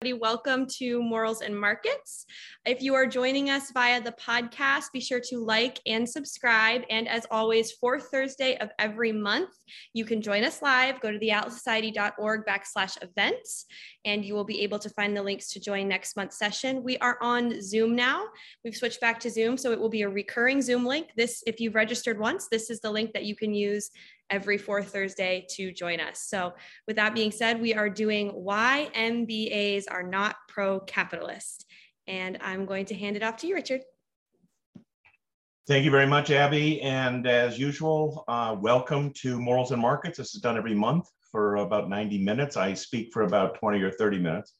Welcome to Morals and Markets. If you are joining us via the podcast, be sure to like and subscribe. And as always, fourth Thursday of every month, you can join us live. Go to theatlassociety.org backslash events, and you will be able to find the links to join next month's session. We are on Zoom now. We've switched back to Zoom, so it will be a recurring Zoom link. This, if you've registered once, this is the link that you can use every fourth Thursday to join us. So, with that being said, we are doing why MBAs are not pro capitalist. And I'm going to hand it off to you, Richard. Thank you very much, Abby. And as usual, uh, welcome to Morals and Markets. This is done every month for about 90 minutes. I speak for about 20 or 30 minutes.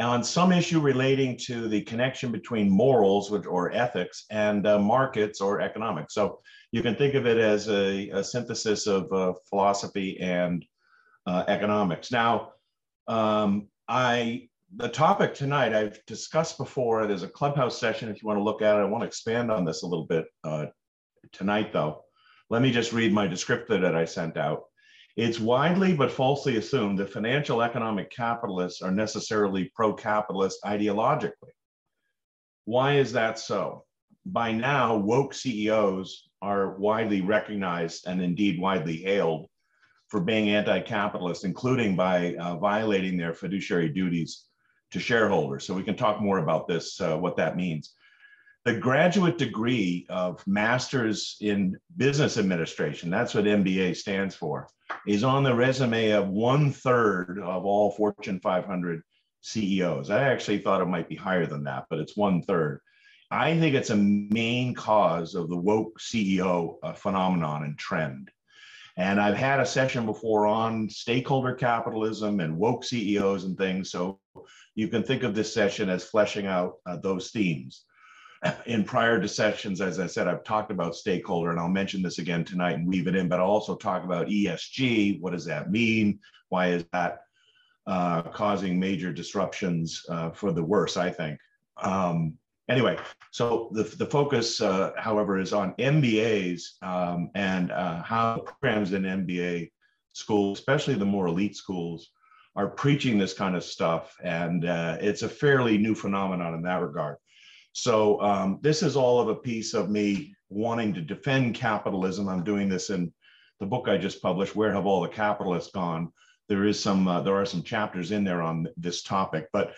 On some issue relating to the connection between morals which, or ethics and uh, markets or economics. So you can think of it as a, a synthesis of uh, philosophy and uh, economics. Now, um, I the topic tonight I've discussed before. There's a clubhouse session if you want to look at it. I want to expand on this a little bit uh, tonight, though. Let me just read my descriptor that I sent out. It's widely but falsely assumed that financial economic capitalists are necessarily pro capitalist ideologically. Why is that so? By now, woke CEOs are widely recognized and indeed widely hailed for being anti capitalist, including by uh, violating their fiduciary duties to shareholders. So we can talk more about this, uh, what that means. The graduate degree of Masters in Business Administration, that's what MBA stands for, is on the resume of one third of all Fortune 500 CEOs. I actually thought it might be higher than that, but it's one third. I think it's a main cause of the woke CEO uh, phenomenon and trend. And I've had a session before on stakeholder capitalism and woke CEOs and things. So you can think of this session as fleshing out uh, those themes. In prior to sessions, as I said, I've talked about stakeholder, and I'll mention this again tonight and weave it in, but I'll also talk about ESG. What does that mean? Why is that uh, causing major disruptions uh, for the worse, I think. Um, anyway, so the, the focus, uh, however, is on MBAs um, and uh, how programs in MBA schools, especially the more elite schools, are preaching this kind of stuff. And uh, it's a fairly new phenomenon in that regard. So um, this is all of a piece of me wanting to defend capitalism. I'm doing this in the book I just published, Where Have All the Capitalists Gone? There is some, uh, there are some chapters in there on this topic. But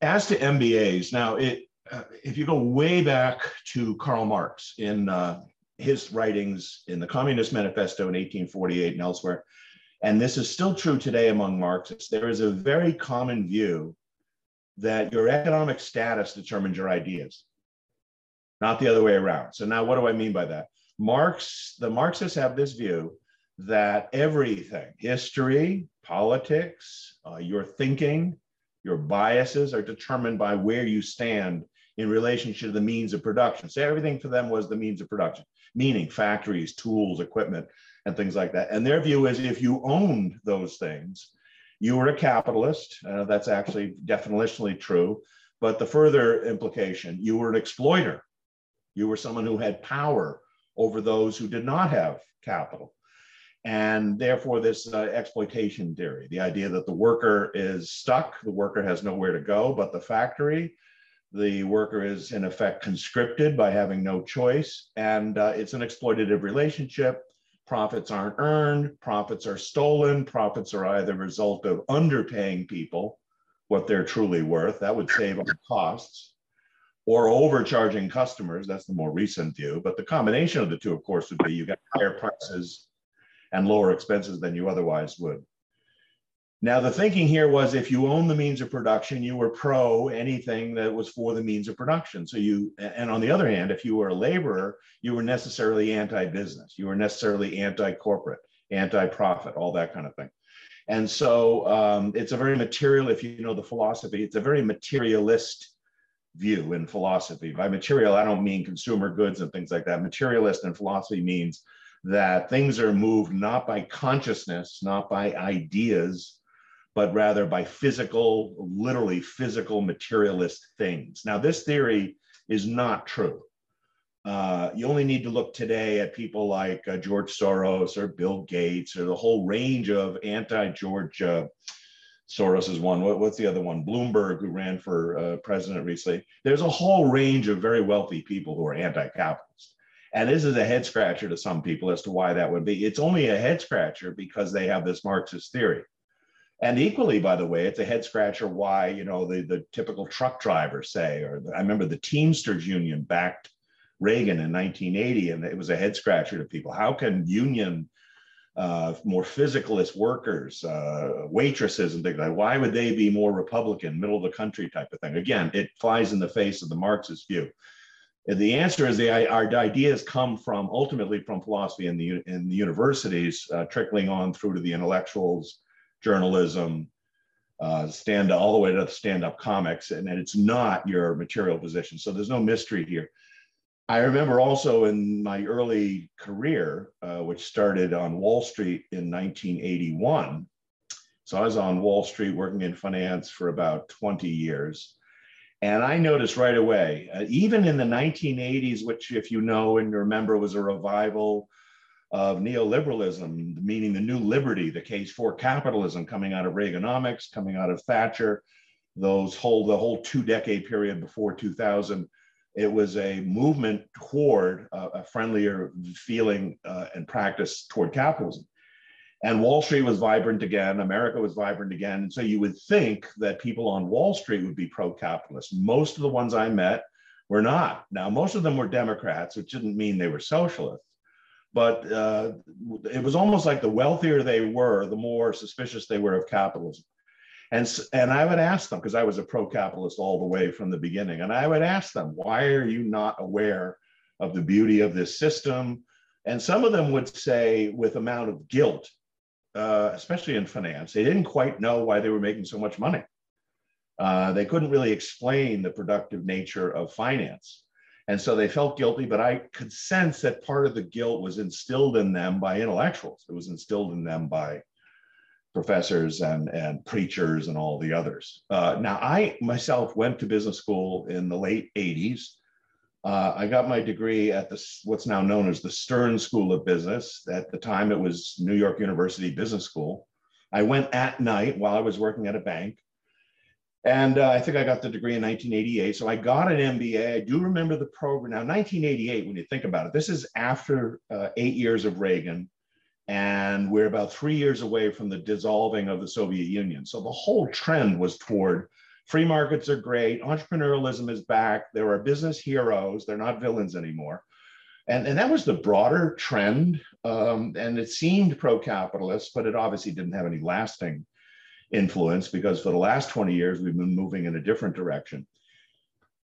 as to MBAs, now it, uh, if you go way back to Karl Marx in uh, his writings in the Communist Manifesto in 1848 and elsewhere, and this is still true today among Marxists, there is a very common view that your economic status determines your ideas, not the other way around. So now what do I mean by that? Marx, the Marxists have this view that everything, history, politics, uh, your thinking, your biases are determined by where you stand in relationship to the means of production. So everything for them was the means of production, meaning factories, tools, equipment, and things like that. And their view is if you owned those things, you were a capitalist. Uh, that's actually definitionally true. But the further implication, you were an exploiter. You were someone who had power over those who did not have capital. And therefore, this uh, exploitation theory, the idea that the worker is stuck, the worker has nowhere to go but the factory, the worker is in effect conscripted by having no choice, and uh, it's an exploitative relationship. Profits aren't earned, profits are stolen, profits are either result of underpaying people what they're truly worth, that would save on costs, or overcharging customers, that's the more recent view. But the combination of the two, of course, would be you get higher prices and lower expenses than you otherwise would. Now, the thinking here was if you own the means of production, you were pro anything that was for the means of production. So you, and on the other hand, if you were a laborer, you were necessarily anti business, you were necessarily anti corporate, anti profit, all that kind of thing. And so um, it's a very material, if you know the philosophy, it's a very materialist view in philosophy. By material, I don't mean consumer goods and things like that. Materialist in philosophy means that things are moved not by consciousness, not by ideas, but rather by physical, literally physical materialist things. Now, this theory is not true. Uh, you only need to look today at people like uh, George Soros or Bill Gates or the whole range of anti-George uh, Soros is one. What, what's the other one? Bloomberg, who ran for uh, president recently. There's a whole range of very wealthy people who are anti-capitalist. And this is a head scratcher to some people as to why that would be. It's only a head scratcher because they have this Marxist theory. And equally, by the way, it's a head scratcher why, you know, the, the typical truck driver, say, or I remember the Teamsters Union backed Reagan in 1980, and it was a head scratcher to people. How can union, uh, more physicalist workers, uh, waitresses, and things like that. why would they be more Republican, middle of the country type of thing? Again, it flies in the face of the Marxist view. And the answer is the our ideas come from ultimately from philosophy in the in the universities, uh, trickling on through to the intellectuals, journalism, uh, stand all the way to stand-up comics, and, and it's not your material position. So there's no mystery here. I remember also in my early career, uh, which started on Wall Street in 1981. So I was on Wall Street working in finance for about 20 years. And I noticed right away, uh, even in the 1980s, which, if you know and remember, was a revival of neoliberalism, meaning the new liberty, the case for capitalism coming out of Reaganomics, coming out of Thatcher, those whole the whole two decade period before 2000 it was a movement toward a friendlier feeling uh, and practice toward capitalism. And Wall Street was vibrant again, America was vibrant again. And so you would think that people on Wall Street would be pro capitalist. Most of the ones I met were not. Now, most of them were Democrats, which didn't mean they were socialists. But uh, it was almost like the wealthier they were, the more suspicious they were of capitalism. And, and I would ask them, because I was a pro capitalist all the way from the beginning, and I would ask them, why are you not aware of the beauty of this system? And some of them would say, with amount of guilt, uh, especially in finance, they didn't quite know why they were making so much money. Uh, they couldn't really explain the productive nature of finance. And so they felt guilty, but I could sense that part of the guilt was instilled in them by intellectuals. It was instilled in them by professors and, and preachers and all the others. Uh, now, I myself went to business school in the late 80s. Uh, I got my degree at the, what's now known as the Stern School of Business. At the time, it was New York University Business School. I went at night while I was working at a bank. And uh, I think I got the degree in 1988. So I got an MBA. I do remember the program. Now, 1988, when you think about it, this is after uh, eight years of Reagan and we're about three years away from the dissolving of the Soviet Union. So the whole trend was toward free markets are great, entrepreneurialism is back, there are business heroes, they're not villains anymore. And, and that was the broader trend. Um, and it seemed pro capitalist, but it obviously didn't have any lasting influence because for the last 20 years, we've been moving in a different direction.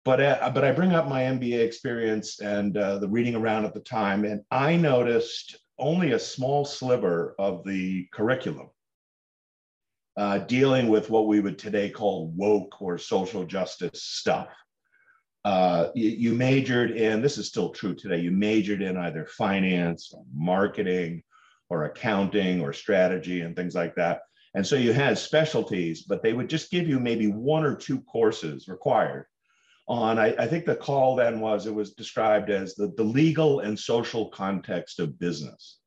But, uh, but I bring up my MBA experience and uh, the reading around at the time, and I noticed only a small sliver of the curriculum uh, dealing with what we would today call woke or social justice stuff. Uh, you, you, majored in, this is still true today, you majored in either finance or marketing or accounting or strategy and things like that. And so you had specialties, but they would just give you maybe one or two courses required on, I, I, think the call then was, it was described as the, the legal and social context of business,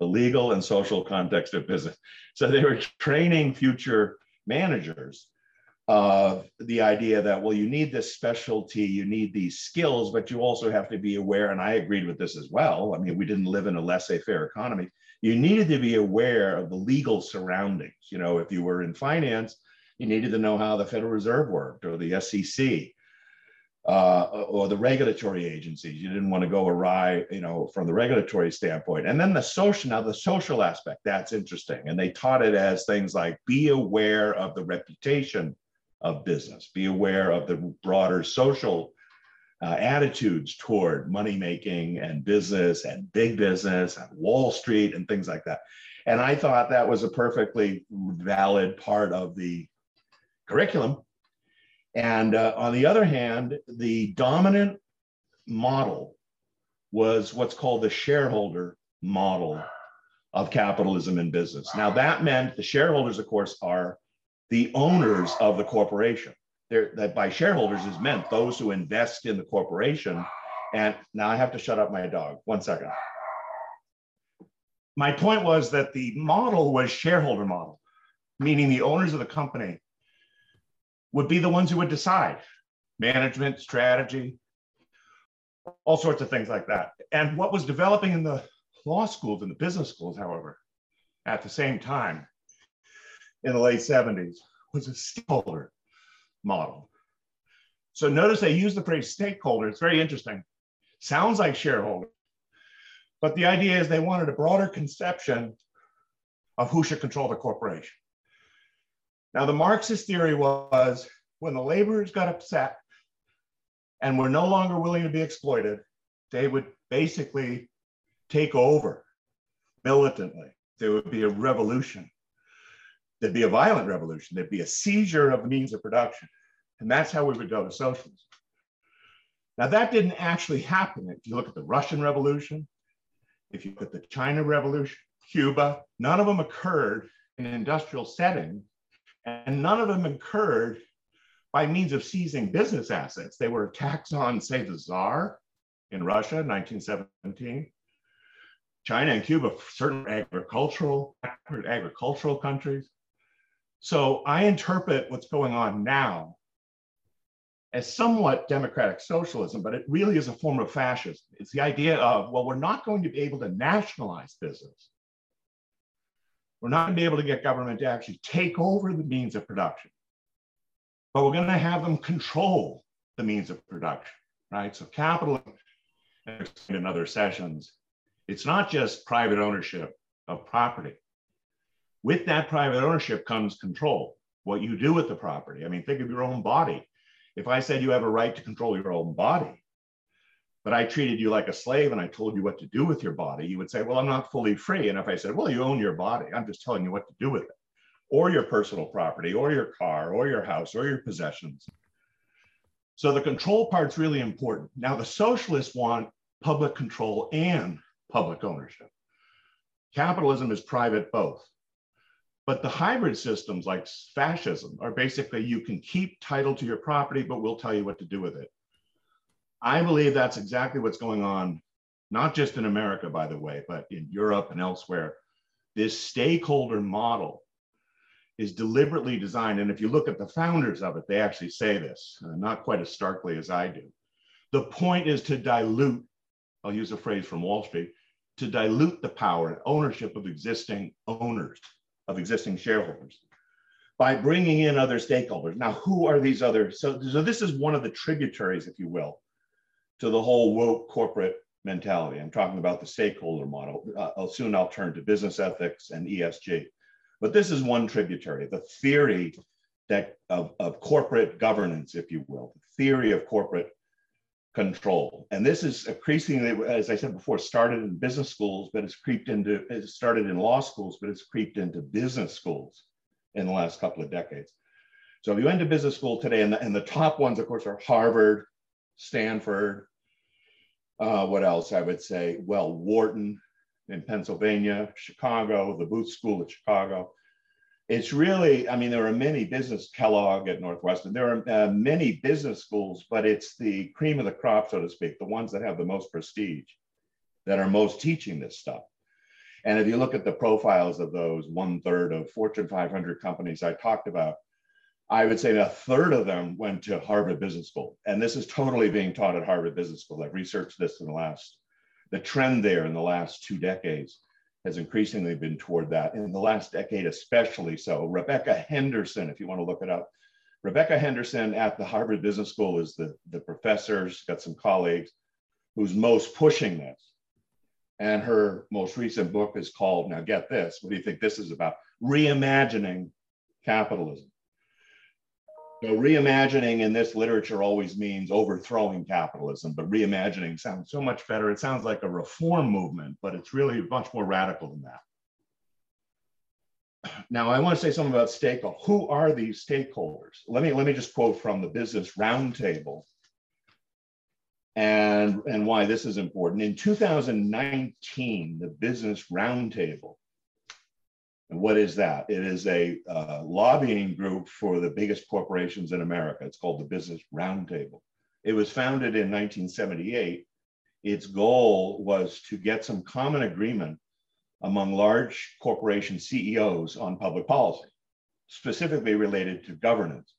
the legal and social context of business. So they were training future managers of the idea that, well, you need this specialty, you need these skills, but you also have to be aware, and I agreed with this as well. I mean, we didn't live in a laissez-faire economy. You needed to be aware of the legal surroundings. You know, if you were in finance, you needed to know how the Federal Reserve worked or the SEC uh, or the regulatory agencies. You didn't want to go awry, you know, from the regulatory standpoint. And then the social, now the social aspect, that's interesting. And they taught it as things like be aware of the reputation of business, be aware of the broader social uh, attitudes toward money making and business and big business and Wall Street and things like that. And I thought that was a perfectly valid part of the curriculum and uh, on the other hand, the dominant model was what's called the shareholder model of capitalism in business. Now, that meant the shareholders, of course, are the owners of the corporation. They're, that by shareholders is meant those who invest in the corporation. And now I have to shut up my dog. One second. My point was that the model was shareholder model. meaning the owners of the company would be the ones who would decide management, strategy, all sorts of things like that. And what was developing in the law schools and the business schools, however, at the same time in the late 70s was a stakeholder model. So notice they use the phrase stakeholder. It's very interesting. Sounds like shareholder. But the idea is they wanted a broader conception of who should control the corporation. Now, the Marxist theory was when the laborers got upset and were no longer willing to be exploited, they would basically take over militantly. There would be a revolution. There'd be a violent revolution. There'd be a seizure of the means of production. And that's how we would go to socialism. Now, that didn't actually happen. If you look at the Russian Revolution, if you look at the China Revolution, Cuba, none of them occurred in an industrial setting, and none of them occurred by means of seizing business assets. They were attacks on, say, the Tsar in Russia in 1917. China and Cuba, certain agricultural, agricultural countries. So I interpret what's going on now as somewhat democratic socialism, but it really is a form of fascism. It's the idea of, well, we're not going to be able to nationalize business. We're not going to be able to get government to actually take over the means of production, but we're going to have them control the means of production, right? So capital, in other sessions, it's not just private ownership of property. With that private ownership comes control, what you do with the property. I mean, think of your own body if I said you have a right to control your own body, but I treated you like a slave and I told you what to do with your body, you would say, Well, I'm not fully free. And if I said, Well, you own your body, I'm just telling you what to do with it, or your personal property, or your car, or your house, or your possessions. So the control part's really important. Now, the socialists want public control and public ownership. Capitalism is private both. But the hybrid systems like fascism are basically you can keep title to your property, but we'll tell you what to do with it. I believe that's exactly what's going on, not just in America, by the way, but in Europe and elsewhere. This stakeholder model is deliberately designed. And if you look at the founders of it, they actually say this, uh, not quite as starkly as I do. The point is to dilute, I'll use a phrase from Wall Street, to dilute the power and ownership of existing owners of existing shareholders by bringing in other stakeholders. Now, who are these other? So, so this is one of the tributaries, if you will, to the whole woke corporate mentality. I'm talking about the stakeholder model. Uh, I'll, soon I'll turn to business ethics and ESG. But this is one tributary, the theory that of, of corporate governance, if you will, the theory of corporate control. And this is increasingly, as I said before, started in business schools, but it's creeped into, it started in law schools, but it's creeped into business schools in the last couple of decades. So if you enter business school today, and the, and the top ones, of course, are Harvard, Stanford, uh, what else I would say? Well, Wharton in Pennsylvania, Chicago, the Booth School at Chicago, it's really, I mean, there are many business, Kellogg at Northwestern, there are uh, many business schools, but it's the cream of the crop, so to speak, the ones that have the most prestige that are most teaching this stuff. And if you look at the profiles of those one third of Fortune 500 companies I talked about, I would say a third of them went to Harvard Business School. And this is totally being taught at Harvard Business School. I've researched this in the last, the trend there in the last two decades has increasingly been toward that in the last decade, especially so. Rebecca Henderson, if you want to look it up, Rebecca Henderson at the Harvard Business School is the, the professor, she's got some colleagues who's most pushing this. And her most recent book is called, now get this, what do you think this is about? Reimagining Capitalism. So reimagining in this literature always means overthrowing capitalism, but reimagining sounds so much better. It sounds like a reform movement, but it's really much more radical than that. Now, I want to say something about stakeholders. Who are these stakeholders? Let me let me just quote from the Business Roundtable and, and why this is important. In 2019, the Business Roundtable and what is that? It is a uh, lobbying group for the biggest corporations in America. It's called the Business Roundtable. It was founded in 1978. Its goal was to get some common agreement among large corporation CEOs on public policy. specifically related to governance.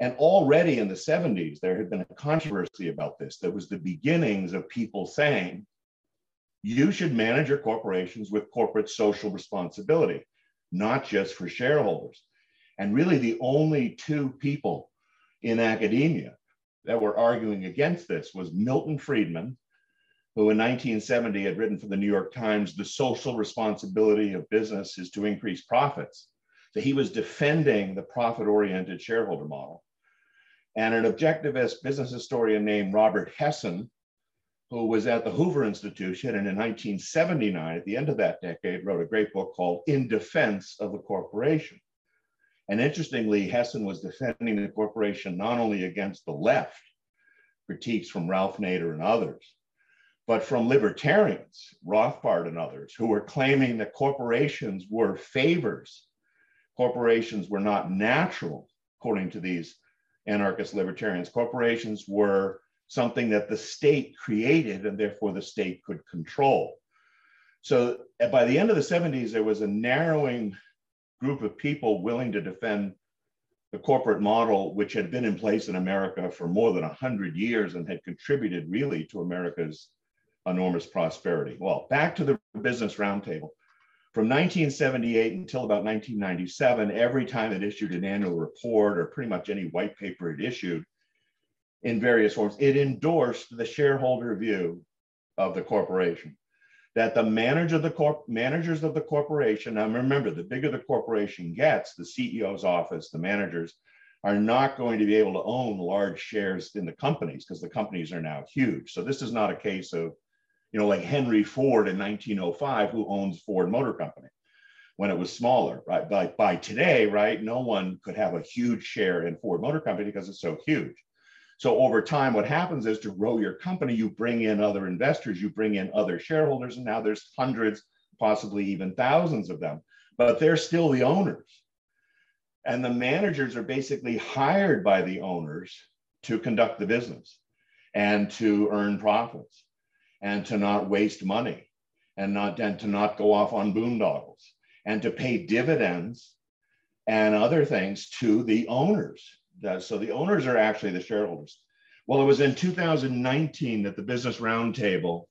And already in the 70s, there had been a controversy about this. That was the beginnings of people saying, you should manage your corporations with corporate social responsibility, not just for shareholders. And really, the only two people in academia that were arguing against this was Milton Friedman, who in 1970 had written for the New York Times, the social responsibility of business is to increase profits. So he was defending the profit oriented shareholder model. And an objectivist business historian named Robert Hessen, who was at the Hoover Institution and in 1979, at the end of that decade, wrote a great book called In Defense of the Corporation. And interestingly, Hessen was defending the corporation not only against the left, critiques from Ralph Nader and others, but from libertarians, Rothbard and others, who were claiming that corporations were favors. Corporations were not natural, according to these anarchist libertarians. Corporations were something that the state created and therefore the state could control. So uh, by the end of the 70s, there was a narrowing group of people willing to defend the corporate model, which had been in place in America for more than 100 years and had contributed really to America's enormous prosperity. Well, back to the Business Roundtable. From 1978 until about 1997, every time it issued an annual report or pretty much any white paper it issued in various forms, it endorsed the shareholder view of the corporation. That the manager of the corp- managers of the corporation, now remember, the bigger the corporation gets, the CEO's office, the managers are not going to be able to own large shares in the companies because the companies are now huge. So this is not a case of you know, like Henry Ford in 1905, who owns Ford Motor Company when it was smaller, right? But by today, right, no one could have a huge share in Ford Motor Company because it's so huge. So over time, what happens is to grow your company, you bring in other investors, you bring in other shareholders, and now there's hundreds, possibly even thousands of them, but they're still the owners. And the managers are basically hired by the owners to conduct the business and to earn profits and to not waste money and not and to not go off on boondoggles and to pay dividends and other things to the owners. So the owners are actually the shareholders. Well, it was in 2019 that the Business Roundtable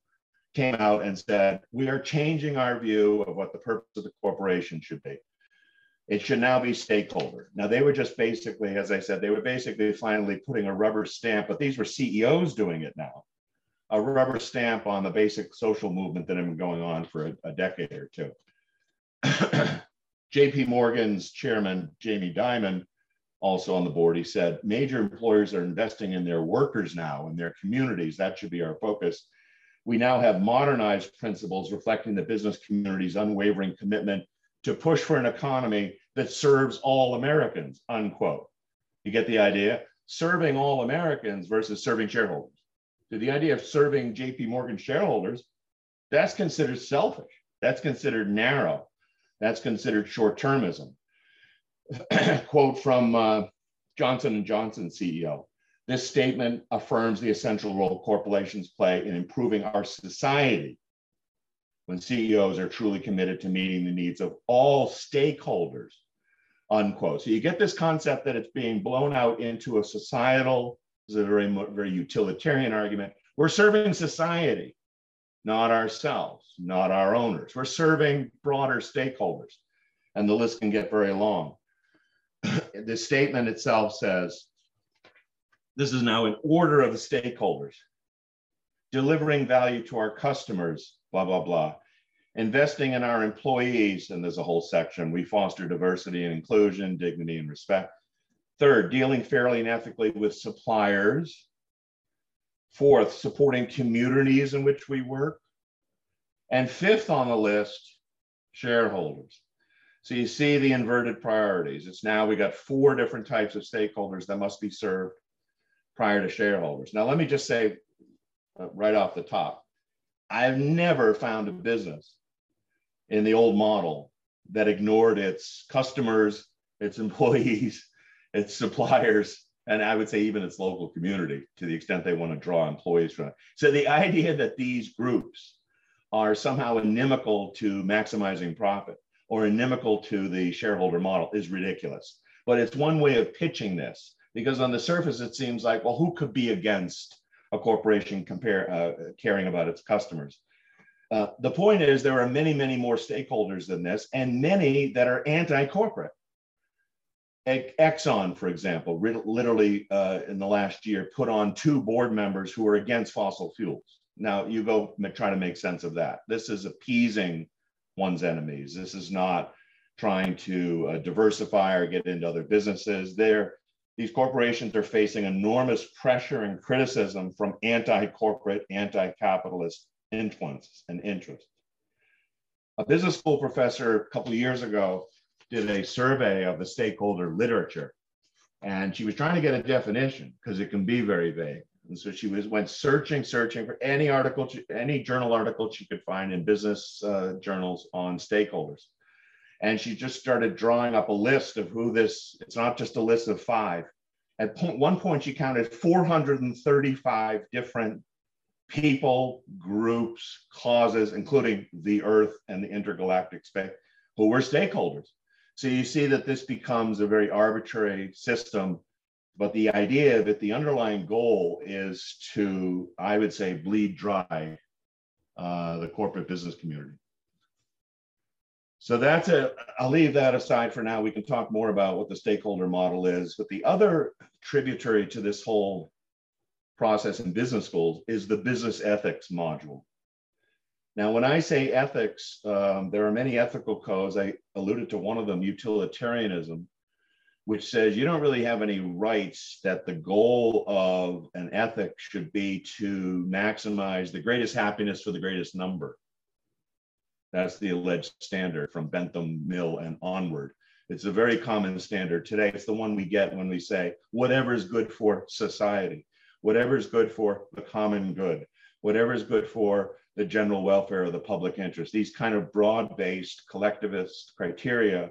came out and said, we are changing our view of what the purpose of the corporation should be. It should now be stakeholder. Now, they were just basically, as I said, they were basically finally putting a rubber stamp, but these were CEOs doing it now a rubber stamp on the basic social movement that had been going on for a, a decade or two. JP Morgan's chairman, Jamie Dimon, also on the board, he said, major employers are investing in their workers now, in their communities. That should be our focus. We now have modernized principles reflecting the business community's unwavering commitment to push for an economy that serves all Americans, unquote. You get the idea? Serving all Americans versus serving shareholders to the idea of serving JP Morgan shareholders, that's considered selfish. That's considered narrow. That's considered short-termism. Quote from uh, Johnson & Johnson CEO. This statement affirms the essential role corporations play in improving our society when CEOs are truly committed to meeting the needs of all stakeholders, unquote. So you get this concept that it's being blown out into a societal is a very, very utilitarian argument. We're serving society, not ourselves, not our owners. We're serving broader stakeholders, and the list can get very long. The statement itself says this is now an order of the stakeholders, delivering value to our customers, blah, blah, blah. Investing in our employees, and there's a whole section. We foster diversity and inclusion, dignity and respect Third, dealing fairly and ethically with suppliers. Fourth, supporting communities in which we work. And fifth on the list, shareholders. So you see the inverted priorities. It's now we got four different types of stakeholders that must be served prior to shareholders. Now, let me just say uh, right off the top, I've never found a business in the old model that ignored its customers, its employees, its suppliers, and I would say even its local community to the extent they want to draw employees from it. So the idea that these groups are somehow inimical to maximizing profit. Or inimical to the shareholder model is ridiculous. But it's one way of pitching this because on the surface it seems like, well, who could be against a corporation compare, uh, caring about its customers? Uh, the point is there are many, many more stakeholders than this, and many that are anti-corporate. Exxon, for example, literally uh, in the last year put on two board members who are against fossil fuels. Now you go try to make sense of that. This is appeasing one's enemies. This is not trying to uh, diversify or get into other businesses. They're, these corporations are facing enormous pressure and criticism from anti-corporate, anti-capitalist influences and interests. A business school professor a couple of years ago did a survey of the stakeholder literature, and she was trying to get a definition because it can be very vague. And so she was went searching, searching for any article, any journal article she could find in business uh, journals on stakeholders. And she just started drawing up a list of who this, it's not just a list of five. At point, one point, she counted 435 different people, groups, causes, including the Earth and the intergalactic space, who were stakeholders. So you see that this becomes a very arbitrary system but the idea that the underlying goal is to, I would say, bleed dry uh, the corporate business community. So that's it. I'll leave that aside for now. We can talk more about what the stakeholder model is. But the other tributary to this whole process in business schools is the business ethics module. Now, when I say ethics, um, there are many ethical codes. I alluded to one of them, utilitarianism which says you don't really have any rights, that the goal of an ethic should be to maximize the greatest happiness for the greatest number. That's the alleged standard from Bentham Mill and onward. It's a very common standard today. It's the one we get when we say, whatever is good for society, whatever is good for the common good, whatever is good for the general welfare or the public interest. These kind of broad based collectivist criteria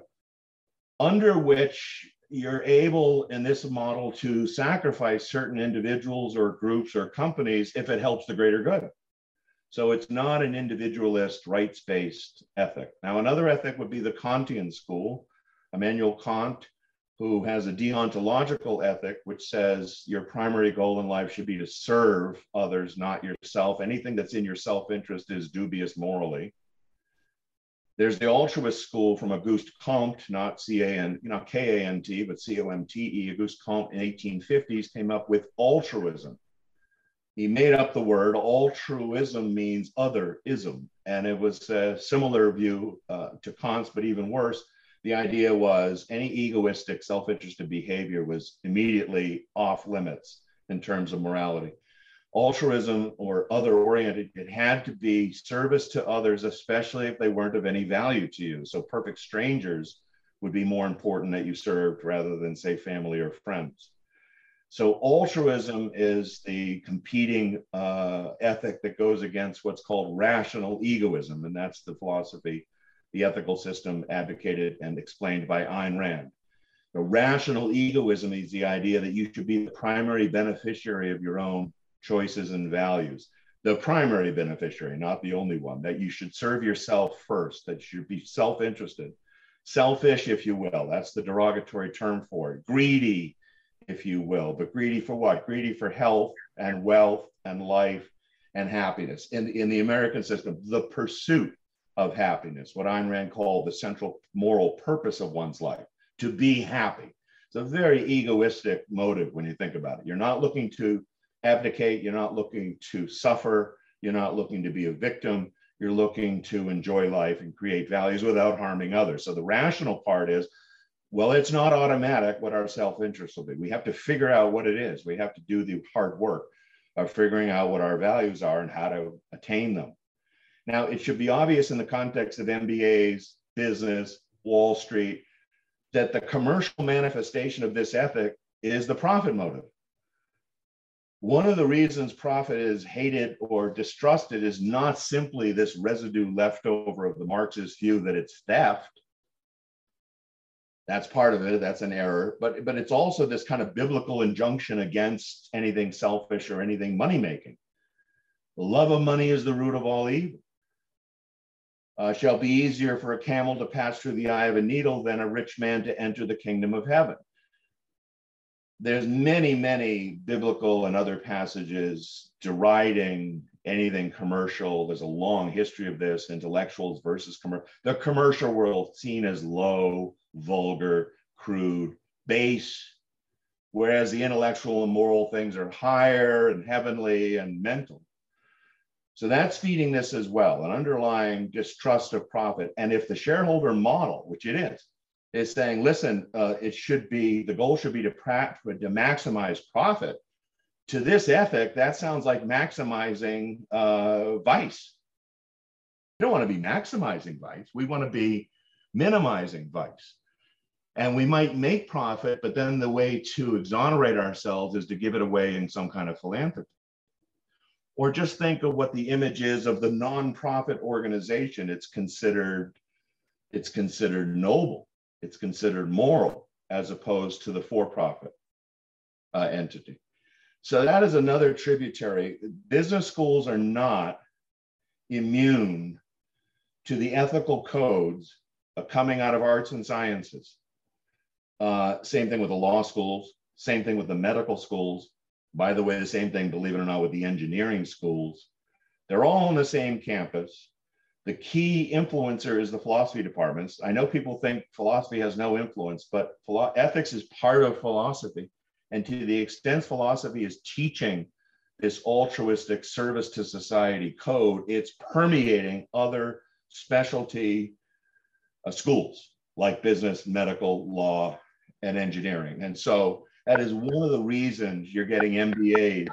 under which you're able in this model to sacrifice certain individuals or groups or companies if it helps the greater good. So it's not an individualist, rights based ethic. Now, another ethic would be the Kantian school, Immanuel Kant, who has a deontological ethic, which says your primary goal in life should be to serve others, not yourself. Anything that's in your self interest is dubious morally. There's the altruist school from Auguste Comte, not C-A-N, not K-A-N-T, but C-O-M-T-E. Auguste Comte in 1850s came up with altruism. He made up the word. Altruism means otherism. And it was a similar view uh, to Kant's, but even worse. The idea was any egoistic, self-interested behavior was immediately off limits in terms of morality altruism or other oriented, it had to be service to others, especially if they weren't of any value to you. So perfect strangers would be more important that you served rather than say family or friends. So altruism is the competing uh, ethic that goes against what's called rational egoism, and that's the philosophy, the ethical system advocated and explained by Ayn Rand. The rational egoism is the idea that you should be the primary beneficiary of your own choices, and values. The primary beneficiary, not the only one, that you should serve yourself first, that you should be self interested, selfish, if you will. That's the derogatory term for it. Greedy, if you will. But greedy for what? Greedy for health and wealth and life and happiness. In, in the American system, the pursuit of happiness, what Ayn Rand called the central moral purpose of one's life, to be happy. It's a very egoistic motive when you think about it. You're not looking to abdicate. You're not looking to suffer. You're not looking to be a victim. You're looking to enjoy life and create values without harming others. So the rational part is, well, it's not automatic what our self interest will be. We have to figure out what it is. We have to do the hard work of figuring out what our values are and how to attain them. Now, it should be obvious in the context of MBAs, business, Wall Street, that the commercial manifestation of this ethic is the profit motive. One of the reasons profit is hated or distrusted is not simply this residue left over of the Marxist view that it's theft. That's part of it. That's an error. But, but it's also this kind of biblical injunction against anything selfish or anything money making. The love of money is the root of all evil. uh, shall be easier for a camel to pass through the eye of a needle than a rich man to enter the kingdom of heaven. There's many, many biblical and other passages deriding anything commercial. There's a long history of this, intellectuals versus commercial. The commercial world seen as low, vulgar, crude, base, whereas the intellectual and moral things are higher and heavenly and mental. So that's feeding this as well, an underlying distrust of profit. And if the shareholder model, which it is, is saying, listen, uh, it should be, the goal should be to, to maximize profit. To this ethic, that sounds like maximizing uh, vice. We don't want to be maximizing vice. We want to be minimizing vice. And we might make profit, but then the way to exonerate ourselves is to give it away in some kind of philanthropy or just think of what the image is of the nonprofit organization it's considered it's considered noble it's considered moral as opposed to the for-profit uh, entity so that is another tributary business schools are not immune to the ethical codes coming out of arts and sciences uh, same thing with the law schools same thing with the medical schools by the way, the same thing, believe it or not, with the engineering schools. They're all on the same campus. The key influencer is the philosophy departments. I know people think philosophy has no influence, but philo- ethics is part of philosophy. And to the extent philosophy is teaching this altruistic service to society code, it's permeating other specialty uh, schools like business, medical, law, and engineering. And so that is one of the reasons you're getting MBAs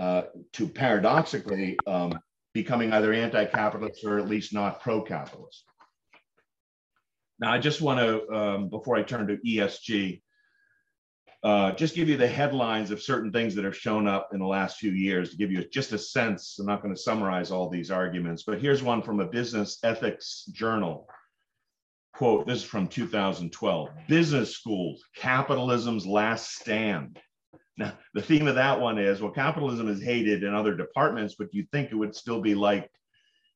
uh, to paradoxically um, becoming either anti-capitalist or at least not pro-capitalist. Now, I just want to, um, before I turn to ESG, uh, just give you the headlines of certain things that have shown up in the last few years to give you just a sense. I'm not going to summarize all these arguments, but here's one from a business ethics journal quote, this is from 2012 business schools, capitalism's last stand. Now, the theme of that one is well, capitalism is hated in other departments, but you think it would still be liked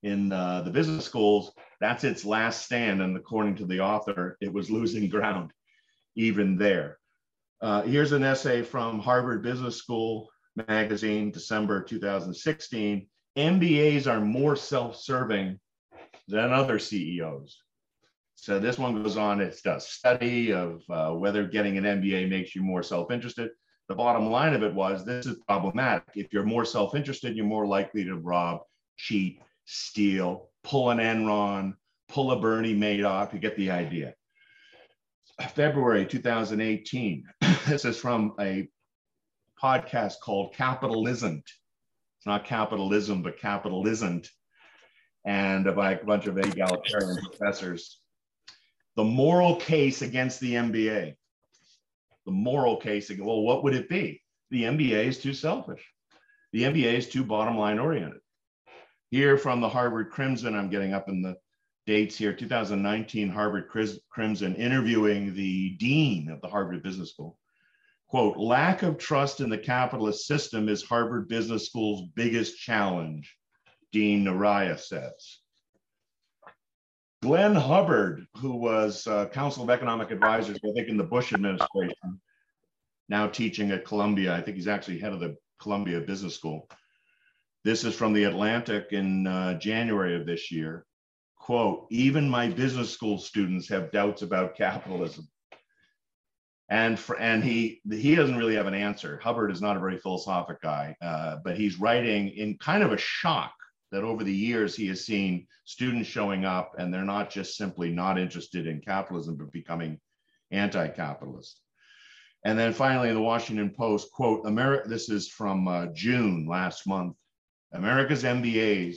in uh, the business schools. That's its last stand. And according to the author, it was losing ground even there. Uh, here's an essay from Harvard Business School magazine, December 2016. MBAs are more self serving than other CEOs. So this one goes on, it's a study of uh, whether getting an MBA makes you more self-interested. The bottom line of it was this is problematic. If you're more self-interested, you're more likely to rob, cheat, steal, pull an Enron, pull a Bernie Madoff, you get the idea. February 2018, this is from a podcast called Capitalisn't. It's not capitalism, but capitalisn't. And by a bunch of egalitarian professors the moral case against the MBA. The moral case, well, what would it be? The MBA is too selfish. The MBA is too bottom line oriented. Here from the Harvard Crimson, I'm getting up in the dates here 2019 Harvard Crimson interviewing the dean of the Harvard Business School. Quote, lack of trust in the capitalist system is Harvard Business School's biggest challenge, Dean Nohria says. Glenn Hubbard, who was uh, Council of Economic Advisors, I think in the Bush administration, now teaching at Columbia. I think he's actually head of the Columbia Business School. This is from the Atlantic in uh, January of this year. Quote, even my business school students have doubts about capitalism. And, for, and he, he doesn't really have an answer. Hubbard is not a very philosophic guy, uh, but he's writing in kind of a shock that over the years he has seen students showing up and they're not just simply not interested in capitalism, but becoming anti-capitalist. And then finally in the Washington Post, quote, America, this is from uh, June last month, America's MBAs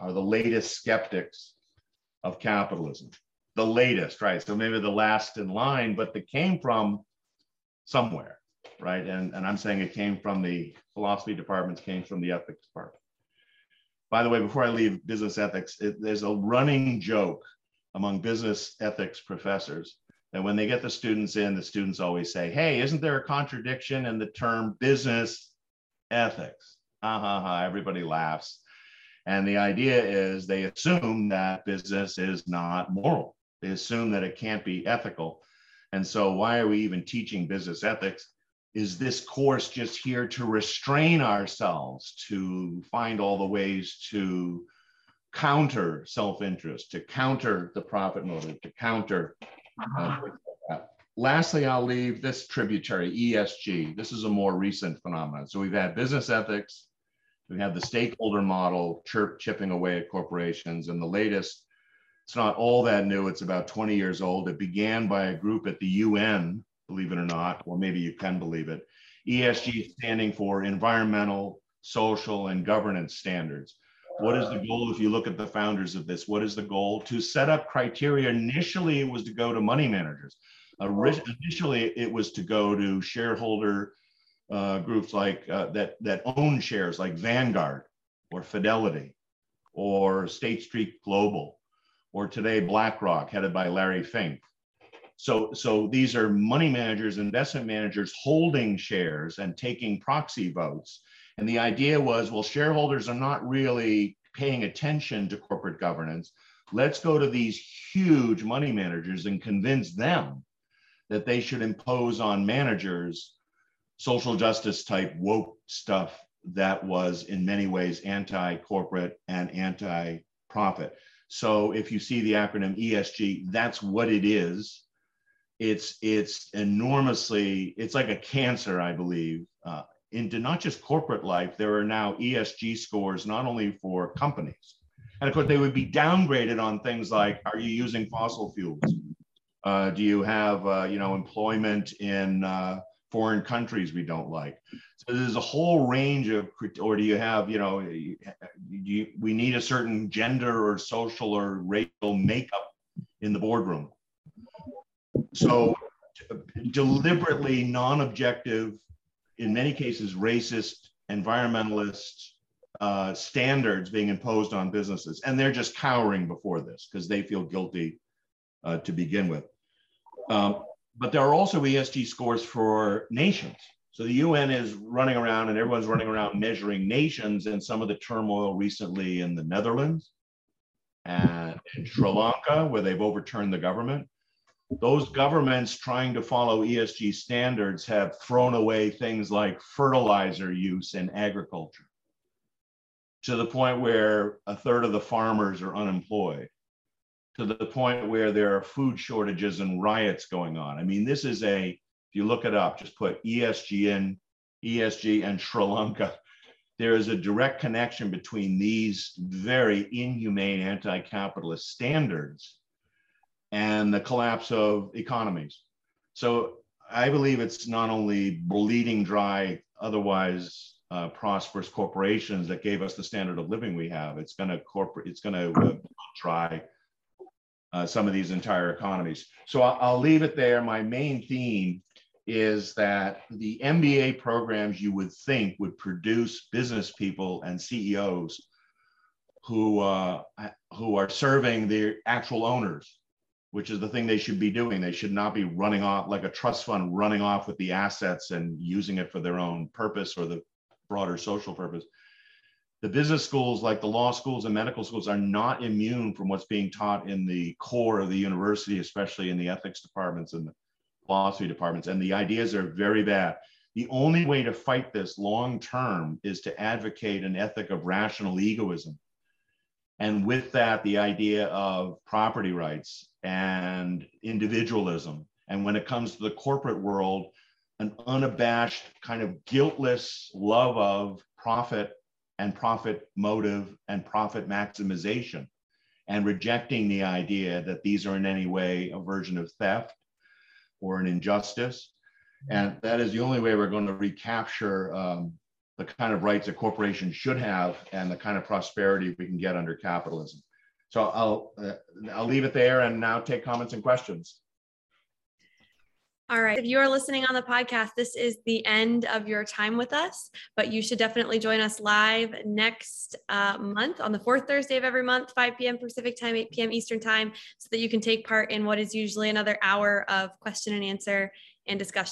are the latest skeptics of capitalism. The latest, right? So maybe the last in line, but they came from somewhere, right? And, and I'm saying it came from the philosophy departments, came from the ethics department by the way, before I leave business ethics, it, there's a running joke among business ethics professors that when they get the students in, the students always say, Hey, isn't there a contradiction in the term business ethics? Ha ha ha, everybody laughs. And the idea is they assume that business is not moral. They assume that it can't be ethical. And so, why are we even teaching business ethics? Is this course just here to restrain ourselves, to find all the ways to counter self interest, to counter the profit motive, to counter? Uh, Lastly, I'll leave this tributary, ESG. This is a more recent phenomenon. So, we've had business ethics, we have the stakeholder model chirp, chipping away at corporations. And the latest, it's not all that new, it's about 20 years old. It began by a group at the UN, believe it or not, or maybe you can believe it. ESG standing for environmental, social, and governance standards. What is the goal if you look at the founders of this? What is the goal? To set up criteria. Initially, it was to go to money managers. Initially, it was to go to shareholder uh, groups like uh, that that own shares like Vanguard or Fidelity or State Street Global or today BlackRock headed by Larry Fink. So, so these are money managers, investment managers holding shares and taking proxy votes. And the idea was, well, shareholders are not really paying attention to corporate governance. Let's go to these huge money managers and convince them that they should impose on managers social justice type woke stuff that was in many ways anti-corporate and anti-profit. So if you see the acronym ESG, that's what it is. It's it's enormously it's like a cancer, I believe, uh, into not just corporate life. There are now ESG scores not only for companies, and of course they would be downgraded on things like: Are you using fossil fuels? Uh, do you have uh, you know employment in uh, foreign countries we don't like. So there's a whole range of, or do you have, you know, you, we need a certain gender or social or racial makeup in the boardroom. So deliberately non-objective, in many cases racist, environmentalist uh, standards being imposed on businesses, and they're just cowering before this because they feel guilty uh, to begin with. Um, but there are also ESG scores for nations. So the UN is running around and everyone's running around measuring nations and some of the turmoil recently in the Netherlands and in Sri Lanka, where they've overturned the government. Those governments trying to follow ESG standards have thrown away things like fertilizer use in agriculture to the point where a third of the farmers are unemployed to the point where there are food shortages and riots going on. I mean, this is a, if you look it up, just put ESG in, ESG and Sri Lanka. There is a direct connection between these very inhumane anti capitalist standards and the collapse of economies. So I believe it's not only bleeding dry, otherwise uh, prosperous corporations that gave us the standard of living we have. It's going to corporate. It's going to uh, dry uh, some of these entire economies. So I'll, I'll leave it there. My main theme is that the MBA programs you would think would produce business people and CEOs who uh, who are serving the actual owners, which is the thing they should be doing. They should not be running off like a trust fund, running off with the assets and using it for their own purpose or the broader social purpose the business schools, like the law schools and medical schools, are not immune from what's being taught in the core of the university, especially in the ethics departments and the philosophy departments. And the ideas are very bad. The only way to fight this long term is to advocate an ethic of rational egoism. And with that, the idea of property rights and individualism. And when it comes to the corporate world, an unabashed, kind of guiltless love of profit and profit motive and profit maximization and rejecting the idea that these are in any way a version of theft or an injustice. And that is the only way we're going to recapture um, the kind of rights a corporation should have and the kind of prosperity we can get under capitalism. So I'll, uh, I'll leave it there and now take comments and questions. All right. If you are listening on the podcast, this is the end of your time with us, but you should definitely join us live next uh, month on the fourth Thursday of every month, 5 p.m. Pacific time, 8 p.m. Eastern time, so that you can take part in what is usually another hour of question and answer and discussion.